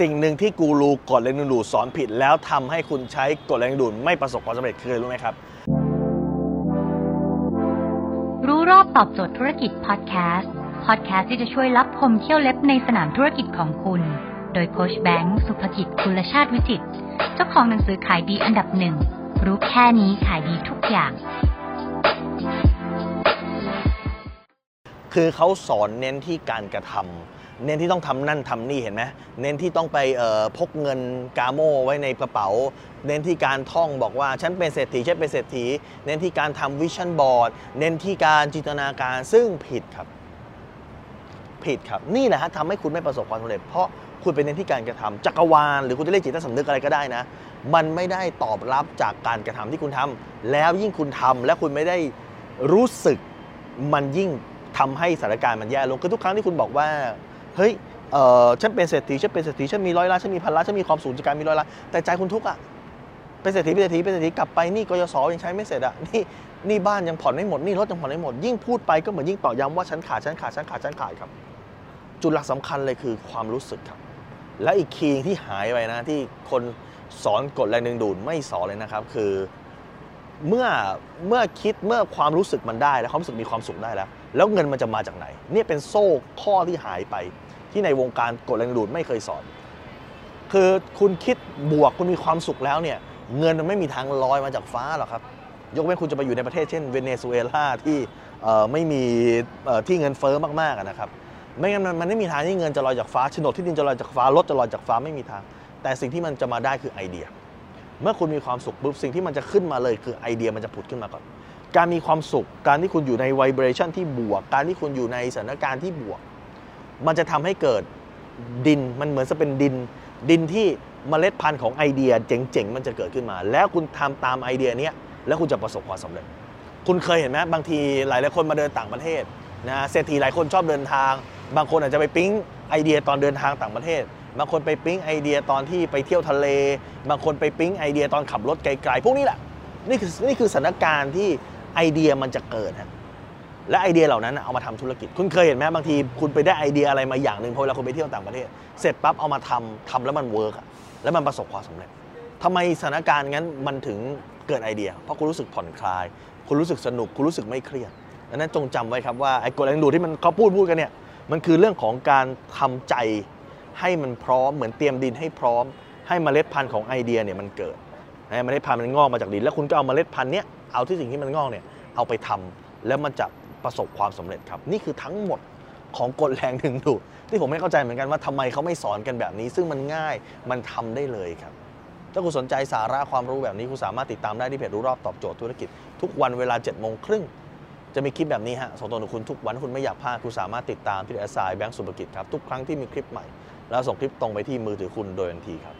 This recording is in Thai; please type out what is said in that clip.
สิ่งหนึ่งที่กูรูกฎแรงดึงดูดสอนผิด แล้วทำให้คุณใช้กฎแรงดึงดูดไม่ประสบความสำเร็จคืออะไรรู้ไหมครับ รู้รอบตอบโจทย์ธุรกิจพอดแคสต์พอดแคสต์ที่จะช่วยรับพมเที่ยวเล็บในสนามธุรกิจของคุณ โดยโคชแบงค์สุภกิจคุณชาติวิจิตรเจ้าของหนังสือขายดีอันดับหนึ่งรู้แค่นี้ขายดีทุกอย่าง คือเขาสอนเน้นที่การกระทำ เน้นที่ต้องทำนั่นทำนี่เห็นไหมเน้นที่ต้องไปพกเงินกาโมไว้ในกระเป๋า เน้นที่การท่องบอกว่าฉันเป็นเศรษฐีฉันเป็นเศรษฐี เน้นที่การทำวิชั่นบอร์ดเน้นที่การจินตนาการซึ่งผิดครับ ผิดครับ นี่แหละฮะทำให้คุณไม่ประสบความสำเร็จ เพราะคุณไปเน้นที่การกระทำจักรวาลหรือคุณจะเรียกจิตสำนึกอะไรก็ได้นะ มันไม่ได้ตอบรับจากการกระทำที่คุณทำแล้วยิ่งคุณทำและคุณไม่ได้รู้สึกมันยิ่งทำให้สถานการณ์มันแย่ลงคือทุกครั้งที่คุณบอกว่า เฮ้ยเออฉันเป็นเศรษฐีฉันเป็นเศรษฐีฉันมีร้อยล้านฉันมีพันล้านฉันมีความสูงจากการมีร้อยล้านแต่ใจคุณทุกข์อะเป็นเศรษฐีเป็นเศรษฐีเป็นเศรษฐีกลับไปนี่กยศยังใช้ไม่เสร็จอะนี่นี่บ้านยังผ่อนไม่หมดนี่รถยังผ่อนไม่หมด ยิ่งพูดไปก็เหมือนยิ่งต่อกย้ำว่าฉันขาดฉันขาดฉันขาดฉันขาดครับ จุดหลักสำคัญเลยคือความรู้สึกครับ และอีกคีย์ที่หายไปนะที่คนสอนกฎแรงดึงดูดไม่สอนเลยนะครับ คือเมื่อเมื่อคิดเมื่อความรู้สึกมันได้แล้วความรู้สึกมีความสุขได้แล้ว แล้วเงินมันจะมาจากไหน เนี่ยเป็นโซ่ข้อที่หายไป ที่ในวงการกฎแรงดูดไม่เคยสอน คือคุณคิดบวกคุณมีความสุขแล้วเนี่ยเงินมันไม่มีทางลอยมาจากฟ้าหรอกครับ ยกเว้นคุณจะไปอยู่ในประเทศเช่นเวเนซุเอลาที่ไม่มีที่เงินเฟ้อมากๆนะครับไม่งั้นมันมันไม่มีทางที่เงินจะลอยจากฟ้าโฉนดที่ดินจะลอยจากฟ้ารถจะลอยจากฟ้าไม่มีทาง แต่สิ่งที่มันจะมาได้คือไอเดีย เมื่อคุณมีความสุขปุ๊บสิ่งที่มันจะขึ้นมาเลยคือไอเดียมันจะผุดขึ้นมาก่อน การมีความสุข การที่คุณอยู่ในไวเบรชันที่บวก การที่คุณอยู่ในสถานการณ์ที่บวก มันจะทำให้เกิดดินมันเหมือนจะเป็นดิน ดินที่เมล็ดพันธุ์ของไอเดียเจ๋งๆ มันจะเกิดขึ้นมา แล้วคุณทำตามไอเดียนี้แล้วคุณจะประสบความสำเร็จ คุณเคยเห็นไหมบางทีหลายหลายคนมาเดินต่างประเทศนะเศรษฐีหลายคนชอบเดินทาง บางคนอาจจะไปปิ๊งไอเดียตอนเดินทางต่างประเทศ บางคนไปปิ๊งไอเดียตอนที่ไปเที่ยวทะเล บางคนไปปิ๊งไอเดียตอนขับรถไกลๆพวกนี้แหละนี่คือนี่คือสถานการณ์ที่ไอเดียมันจะเกิดฮะ และไอเดียเหล่านั้นเอามาทำธุรกิจ คุณเคยเห็นไหมบางทีคุณไปได้ไอเดียอะไรมาอย่างหนึ่งพอเวลาคุณไปเที่ยวต่างประเทศ เสร็จปั๊บเอามาทำทำแล้วมันเวิร์กอะแล้วมันประสบความสำเร็จทำไมสถานการณ์งั้นมันถึงเกิดไอเดีย เพราะคุณรู้สึกผ่อนคลาย คุณรู้สึกสนุก คุณรู้สึกไม่เครียดดังนั้นจงจำไว้ครับว่าไอ้กฎแรงดูดที่มันเขาพูดพูดกันเนี่ยมันคือเรื่องของการทำใจให้มันพร้อมเหมือนเตรียมดินให้พร้อม ให้เมล็ดพันธุ์ของไอเดียเนี่ยมันเกิดให้เมล็ดพันธุ์มันงอกมาจากดิน แล้วคุณก็เอาเมล็ดพันธุ์เนี้ยเอาที่สิ่งที่มันงอกเนี่ยเอาไปทำแล้วมันจะ ประสบความสำเร็จครับ นี่คือทั้งหมดของกฎแรงดึงดูดที่ผมไม่เข้าใจเหมือนกันว่าทำไมเขาไม่สอนกันแบบนี้ ซึ่งมันง่ายมันทำได้เลยครับ ถ้าคุณสนใจสาระความรู้แบบนี้คุณสามารถติดตามได้ที่เพจรู้รอบตอบโจทย์ธุรกิจ ทุกวันเวลา7จ็ดโมงครึ่งจะมีคลิปแบบนี้ฮะส่งตรงถึงคุณทุกวันคุณไม่อยากพลาดคุณสามารถติดตามที่แอสไซแบงก์สุภกิจครับทุกครั้งที่มีคลิปใหม่ แล้วส่งคลิปตรงไปที่มือถือคุณโดยทันทีครับ